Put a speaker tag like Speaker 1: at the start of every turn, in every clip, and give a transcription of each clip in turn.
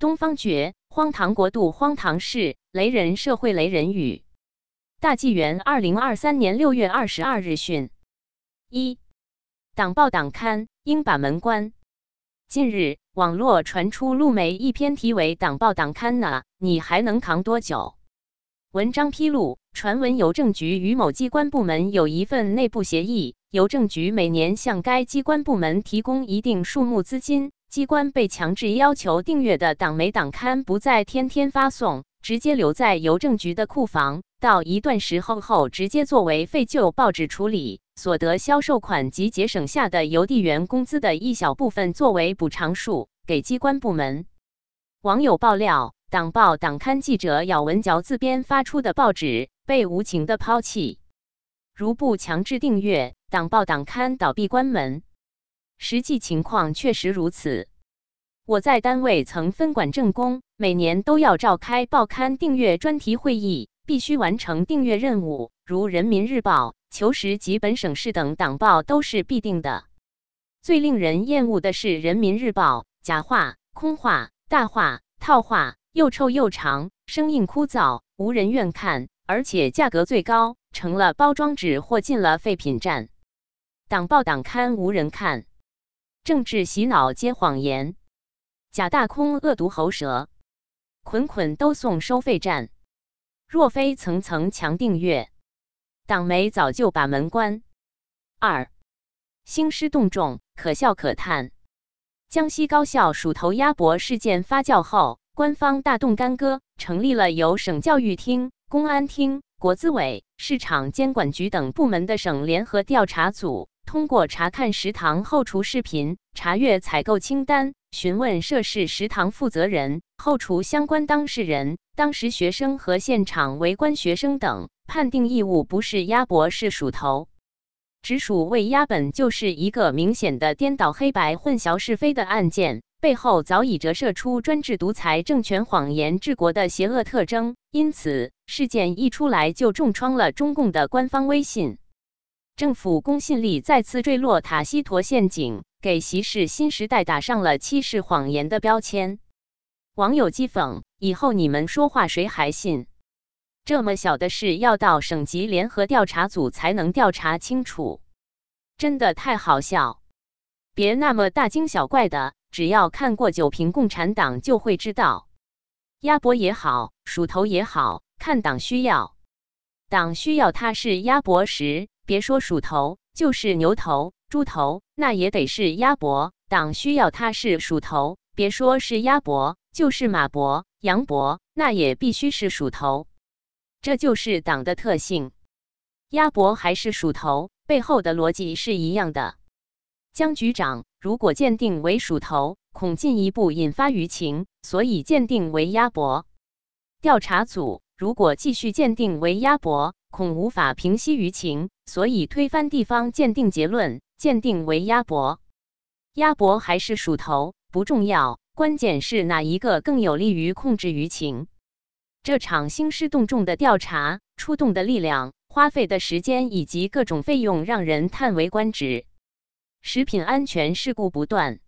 Speaker 1: 东方觉，荒唐国度，荒唐事，雷人社会，雷人语。大纪元二零二三年六月二十二日讯：一，党报党刊应把门关。近日，网络传出陆媒一篇题为《党报党刊呢，你还能扛多久》文章披露，传闻邮政局与某机关部门有一份内部协议，邮政局每年向该机关部门提供一定数目资金。机关被强制要求订阅的党媒党刊不再天天发送，直接留在邮政局的库房，到一段时候后直接作为废旧报纸处理，所得销售款及节省下的邮递员工资的一小部分作为补偿数给机关部门。网友爆料，党报党刊记者咬文嚼字编发出的报纸被无情的抛弃，如不强制订阅，党报党刊倒闭关门。实际情况确实如此。我在单位曾分管政工，每年都要召开报刊订阅专题会议，必须完成订阅任务，如《人民日报》、《求实》及本省市等党报都是必定的。最令人厌恶的是《人民日报》，假话、空话、大话、套话，又臭又长，生硬枯燥，无人愿看，而且价格最高，成了包装纸或进了废品站。党报党刊无人看。政治洗脑皆谎言，假大空恶毒喉舌，捆捆都送收费站。若非层层强订阅，党媒早就把门关。二兴师动众，可笑可叹。江西高校鼠头鸭脖事件发酵后，官方大动干戈，成立了由省教育厅、公安厅、国资委、市场监管局等部门的省联合调查组。通过查看食堂后厨视频、查阅采购清单、询问涉事食堂负责人、后厨相关当事人、当时学生和现场围观学生等，判定异物不是鸭脖是鼠头，直属喂鸭本就是一个明显的颠倒黑白、混淆是非的案件，背后早已折射出专制独裁政权谎言治国的邪恶特征。因此，事件一出来就重创了中共的官方威信。政府公信力再次坠落塔西佗陷阱，给习氏新时代打上了欺世谎言的标签。网友讥讽：以后你们说话谁还信？这么小的事要到省级联合调查组才能调查清楚，真的太好笑！别那么大惊小怪的，只要看过《九瓶共产党》就会知道，鸭脖也好，鼠头也好，看党需要，党需要他是鸭脖时。别说鼠头，就是牛头、猪头，那也得是鸭脖。党需要它是鼠头，别说是鸭脖，就是马脖、羊脖，那也必须是鼠头。这就是党的特性。鸭脖还是鼠头，背后的逻辑是一样的。江局长，如果鉴定为鼠头，恐进一步引发舆情，所以鉴定为鸭脖。调查组如果继续鉴定为鸭脖。恐无法平息舆情，所以推翻地方鉴定结论，鉴定为鸭脖。鸭脖还是鼠头不重要，关键是哪一个更有利于控制舆情。这场兴师动众的调查，出动的力量、花费的时间以及各种费用，让人叹为观止。食品安全事故不断，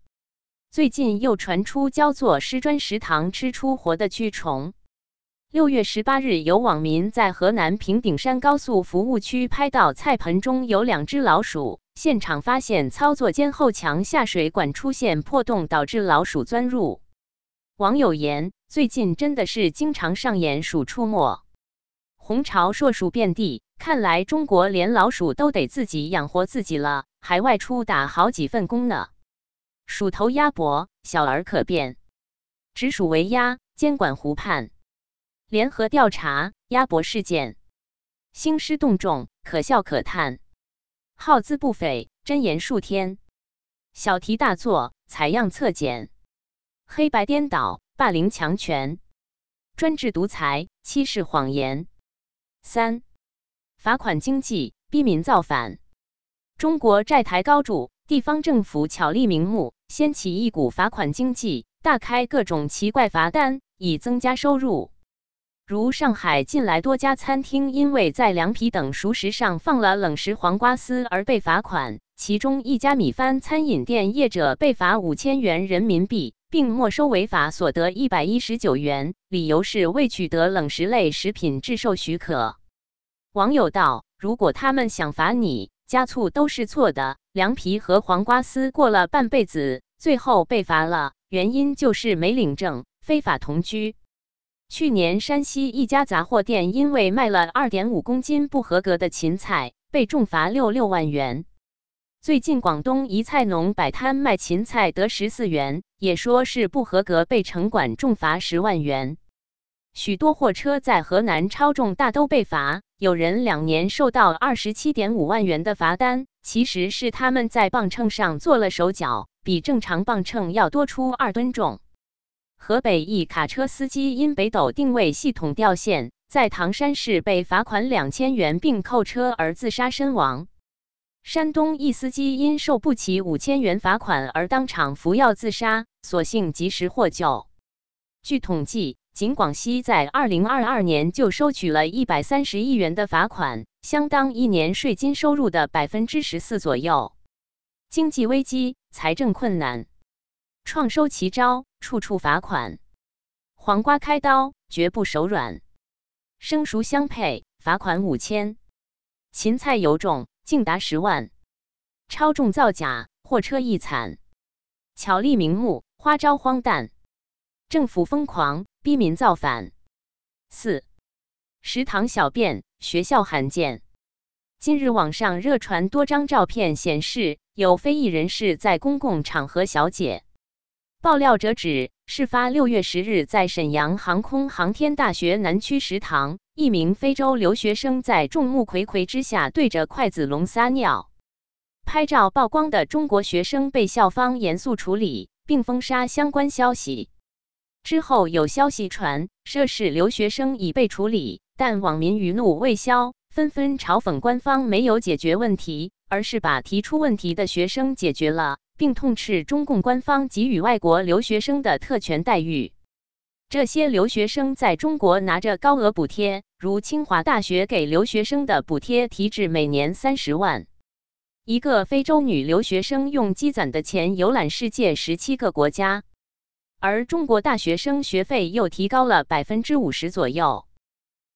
Speaker 1: 最近又传出焦作师专食堂吃出活的蛆虫。六月十八日，有网民在河南平顶山高速服务区拍到菜盆中有两只老鼠，现场发现操作间后墙下水管出现破洞，导致老鼠钻入。网友言：最近真的是经常上演鼠出没，红潮硕鼠遍地，看来中国连老鼠都得自己养活自己了，还外出打好几份工呢。鼠头鸭脖，小儿可辨，直属为鸭，监管湖畔。联合调查鸭脖事件，兴师动众，可笑可叹，耗资不菲，真言数天，小题大做，采样测检，黑白颠倒，霸凌强权，专制独裁，欺世谎言。三罚款经济逼民造反，中国债台高筑，地方政府巧立名目，掀起一股罚款经济，大开各种奇怪罚单，以增加收入。如上海近来多家餐厅因为在凉皮等熟食上放了冷食黄瓜丝而被罚款，其中一家米饭餐饮店业者被罚五千元人民币，并没收违法所得一百一十九元，理由是未取得冷食类食品制售许可。网友道：“如果他们想罚你，加醋都是错的。凉皮和黄瓜丝过了半辈子，最后被罚了，原因就是没领证，非法同居。”去年山西一家杂货店因为卖了二点五公斤不合格的芹菜，被重罚六六万元。最近，广东一菜农摆摊卖芹菜得十四元，也说是不合格，被城管重罚十万元。许多货车在河南超重大都被罚，有人两年受到二十七点五万元的罚单，其实是他们在磅秤上做了手脚，比正常磅秤要多出二吨重。河北一卡车司机因北斗定位系统掉线，在唐山市被罚款两千元并扣车而自杀身亡。山东一司机因受不起五千元罚款而当场服药自杀，所幸及时获救。据统计，仅广西在二零二二年就收取了一百三十亿元的罚款，相当一年税金收入的百分之十四左右。经济危机，财政困难，创收奇招，处处罚款。黄瓜开刀，绝不手软。生熟相配，罚款五千。芹菜油重。竟达十万，超重造假，货车易惨，巧立名目，花招荒诞，政府疯狂逼民造反。四食堂小便，学校罕见。今日网上热传多张照片，显示有非裔人士在公共场合小解。爆料者指，事发六月十日，在沈阳航空航天大学南区食堂。一名非洲留学生在众目睽睽之下对着筷子笼撒尿，拍照曝光的中国学生被校方严肃处理，并封杀相关消息。之后有消息传，涉事留学生已被处理，但网民余怒未消，纷纷嘲讽官方没有解决问题，而是把提出问题的学生解决了，并痛斥中共官方给予外国留学生的特权待遇。这些留学生在中国拿着高额补贴，如清华大学给留学生的补贴提至每年三十万。一个非洲女留学生用积攒的钱游览世界十七个国家，而中国大学生学费又提高了百分之五十左右。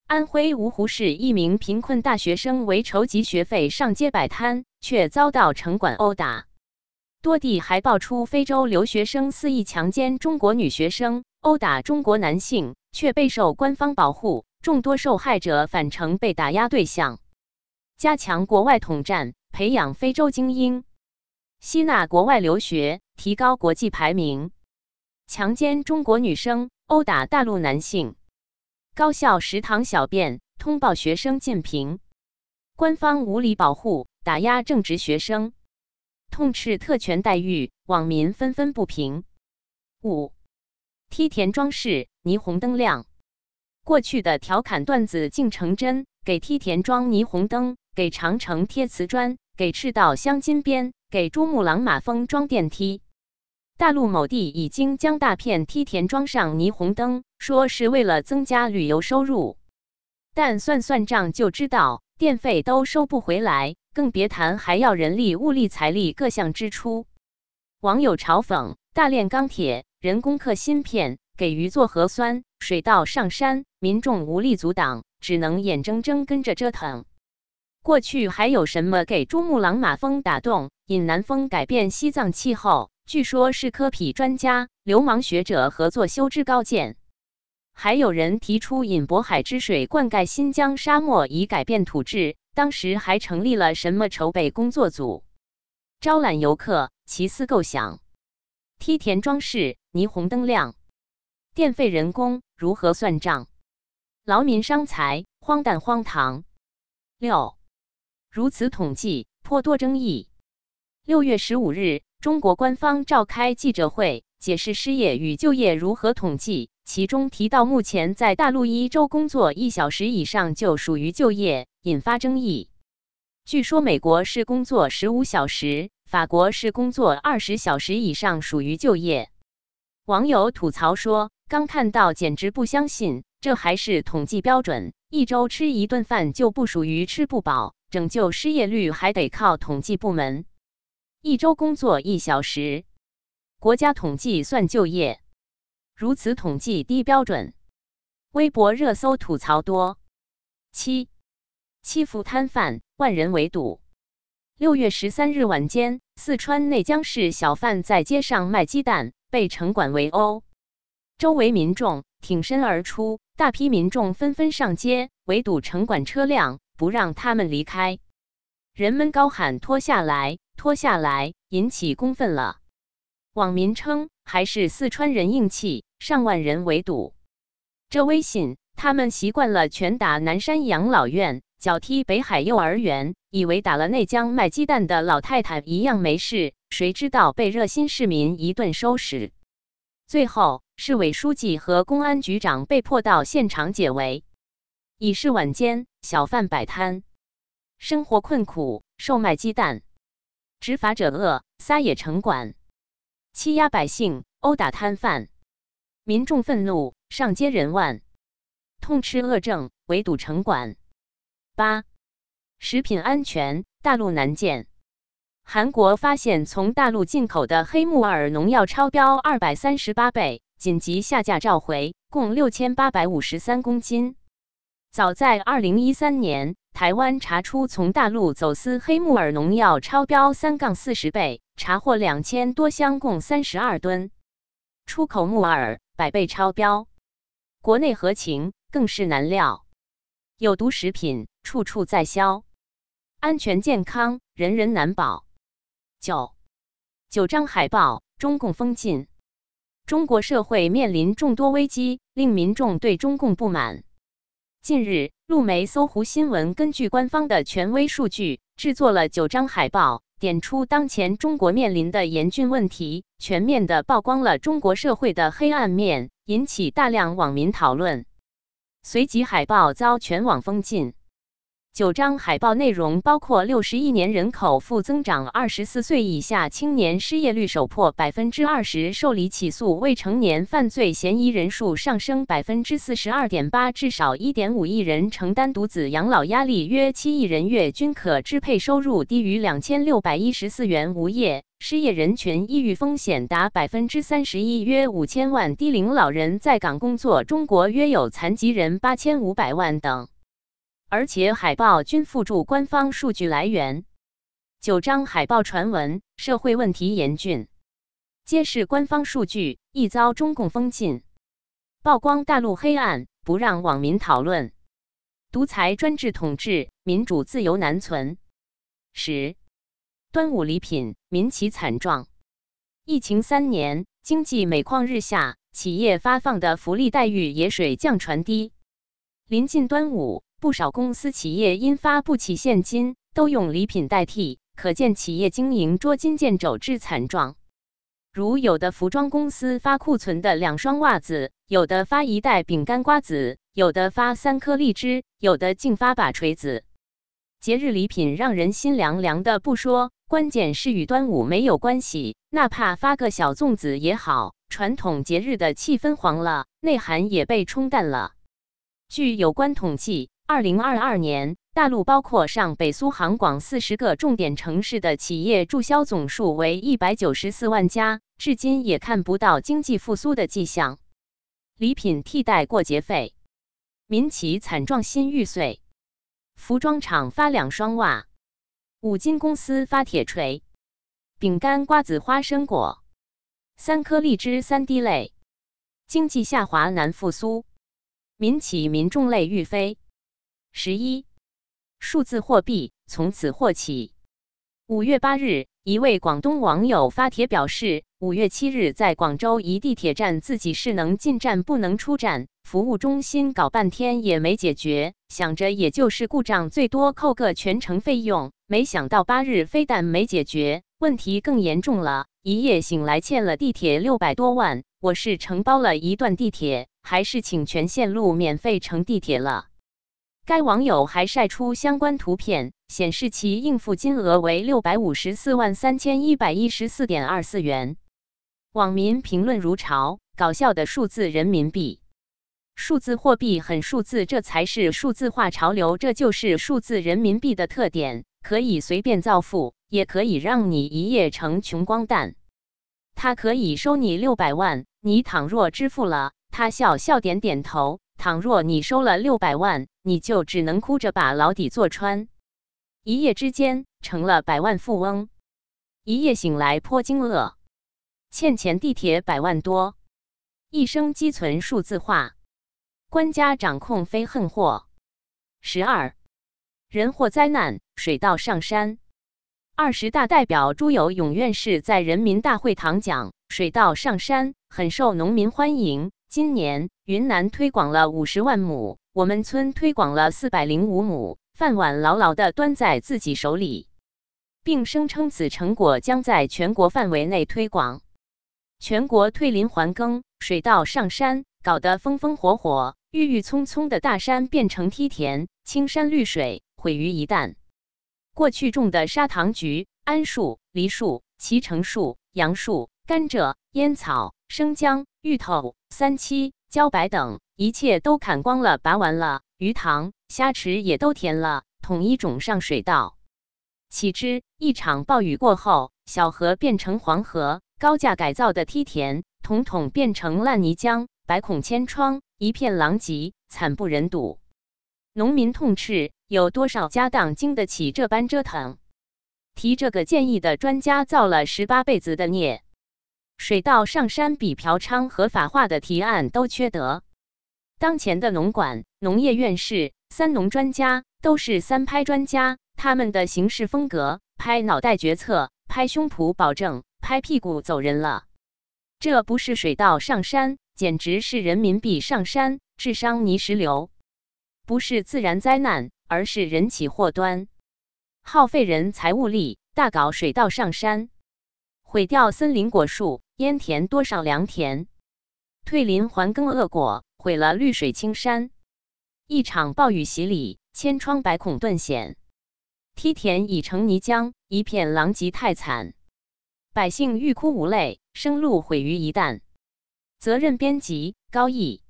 Speaker 1: 安徽芜湖市一名贫困大学生为筹集学费上街摆摊，却遭到城管殴打。多地还爆出非洲留学生肆意强奸中国女学生。殴打中国男性却备受官方保护，众多受害者反成被打压对象。加强国外统战，培养非洲精英，吸纳国外留学，提高国际排名。强奸中国女生，殴打大陆男性。高校食堂小便，通报学生禁评。官方无理保护，打压正直学生。痛斥特权待遇，网民纷纷不平。五。梯田装饰霓虹灯亮，过去的调侃段子竟成真。给梯田装霓虹灯，给长城贴瓷砖，给赤道镶金边，给珠穆朗玛峰装电梯。大陆某地已经将大片梯田装上霓虹灯，说是为了增加旅游收入，但算算账就知道，电费都收不回来，更别谈还要人力、物力、财力各项支出。网友嘲讽：大炼钢铁。人工刻芯片，给鱼做核酸，水稻上山，民众无力阻挡，只能眼睁睁跟着折腾。过去还有什么给珠穆朗玛峰打洞，引南风改变西藏气候？据说是科比专家、流氓学者合作修枝高见。还有人提出引渤海之水灌溉新疆沙漠，以改变土质。当时还成立了什么筹备工作组，招揽游客，奇思构想。梯田装饰，霓虹灯亮，电费人工如何算账？劳民伤财，荒诞荒唐。六，如此统计颇多争议。六月十五日，中国官方召开记者会，解释失业与就业如何统计，其中提到目前在大陆一周工作一小时以上就属于就业，引发争议。据说美国是工作十五小时。法国是工作二十小时以上属于就业。网友吐槽说：“刚看到简直不相信，这还是统计标准？一周吃一顿饭就不属于吃不饱，拯救失业率还得靠统计部门。一周工作一小时，国家统计算就业，如此统计低标准。微博热搜吐槽多。七欺负摊贩，万人围堵。六月十三日晚间，四川内江市小贩在街上卖鸡蛋，被城管围殴，周围民众挺身而出，大批民众纷纷上街围堵城管车辆，不让他们离开。人们高喊“拖下来，拖下来”，引起公愤了。网民称，还是四川人硬气，上万人围堵。这微信，他们习惯了拳打南山养老院，脚踢北海幼儿园，以为打了内江卖鸡蛋的老太太一样没事，谁知道被热心市民一顿收拾。最后，市委书记和公安局长被迫到现场解围。已是晚间，小贩摆摊，生活困苦，售卖鸡蛋，执法者恶，撒野城管，欺压百姓，殴打摊贩，民众愤怒。上街人万，痛斥恶政，围堵城管。八、食品安全，大陆难见。韩国发现从大陆进口的黑木耳农药超标二百三十八倍，紧急下架召回，共六千八百五十三公斤。早在二零一三年，台湾查出从大陆走私黑木耳农药超标三杠四十倍，查获两千多箱，共三十二吨。出口木耳百倍超标。国内核情更是难料，有毒食品处处在销，安全健康人人难保。九九张海报，中共封禁。中国社会面临众多危机，令民众对中共不满。近日，路媒搜狐新闻根据官方的权威数据，制作了九张海报，点出当前中国面临的严峻问题，全面的曝光了中国社会的黑暗面。引起大量网民讨论，随即海报遭全网封禁。九张海报内容包括：六十亿年人口负增长，二十四岁以下青年失业率首破百分之二十，受理起诉未成年犯罪嫌疑人数上升百分之四十二点八，至少一点五亿人承担独子养老压力，约七亿人月均可支配收入低于两千六百一十四元，无业。失业人群抑郁风险达百分之三十一，约五千万低龄老人在岗工作，中国约有残疾人八千五百万等。而且海报均附注官方数据来源。九张海报传闻社会问题严峻，揭示官方数据易遭中共封禁，曝光大陆黑暗，不让网民讨论。独裁专制统治，民主自由难存。十。端午礼品，民企惨状。疫情三年，经济每况日下，企业发放的福利待遇也水降船低。临近端午，不少公司企业因发不起现金，都用礼品代替，可见企业经营捉襟见肘之惨状。如有的服装公司发库存的两双袜子，有的发一袋饼干瓜子，有的发三颗荔枝，有的竟发把锤子。节日礼品让人心凉凉的不说。关键是与端午没有关系，哪怕发个小粽子也好，传统节日的气氛黄了，内涵也被冲淡了。据有关统计，二零二二年大陆包括上北苏杭广四十个重点城市的企业注销总数为一百九十四万家，至今也看不到经济复苏的迹象。礼品替代过节费，民企惨状心欲碎，服装厂发两双袜。五金公司发铁锤、饼干、瓜子、花生果，三颗荔枝，三滴泪。经济下滑难复苏，民企民众泪欲飞。十一，数字货币从此祸起。五月八日，一位广东网友发帖表示，五月七日在广州一地铁站，自己是能进站不能出站。服务中心搞半天也没解决，想着也就是故障，最多扣个全程费用。没想到八日非但没解决，问题更严重了。一夜醒来欠了地铁六百多万，我是承包了一段地铁，还是请全线路免费乘地铁了。该网友还晒出相关图片，显示其应付金额为六百五十四万三千一百一十四点二四元。网民评论如潮，搞笑的数字人民币。数字货币很数字，这才是数字化潮流，这就是数字人民币的特点，可以随便造富，也可以让你一夜成穷光蛋。他可以收你六百万。你倘若支付了，他笑笑点点头。倘若你收了六百万，你就只能哭着把牢底坐穿。一夜之间成了百万富翁，一夜醒来颇惊愕，欠钱地铁百万多，一生积存数字化，官家掌控非横祸。十二人祸灾难，水稻上山。二十大代表朱友勇院士在人民大会堂讲：“水稻上山很受农民欢迎。今年云南推广了五十万亩，我们村推广了四百零五亩，饭碗牢牢地端在自己手里，并声称此成果将在全国范围内推广。全国退林还耕，水稻上山，搞得风风火火，郁郁葱葱的大山变成梯田，青山绿水毁于一旦。”过去种的砂糖橘、桉树、梨树、脐橙树、杨树、甘蔗、烟草、生姜、芋头、三七、茭白等，一切都砍光了、拔完了。鱼塘、虾池也都填了，统一种上水稻。岂知一场暴雨过后，小河变成黄河，高架改造的梯田统统变成烂泥浆，百孔千疮，一片狼藉，惨不忍睹。农民痛斥。有多少家当经得起这般折腾？提这个建议的专家造了十八辈子的孽。水稻上山比嫖娼合法化的提案都缺德。当前的农管、农业院士、三农专家都是三拍专家，他们的行事风格：拍脑袋决策，拍胸脯保证，拍屁股走人了。这不是水稻上山，简直是人民币上山，智商泥石流。不是自然灾难。而是人起祸端，耗费人财物力，大搞水稻上山，毁掉森林果树，淹田多少良田，退林还耕恶果，毁了绿水青山。一场暴雨洗礼，千疮百孔顿显，梯田已成泥浆，一片狼藉太惨，百姓欲哭无泪，生路毁于一旦。责任编辑：高毅。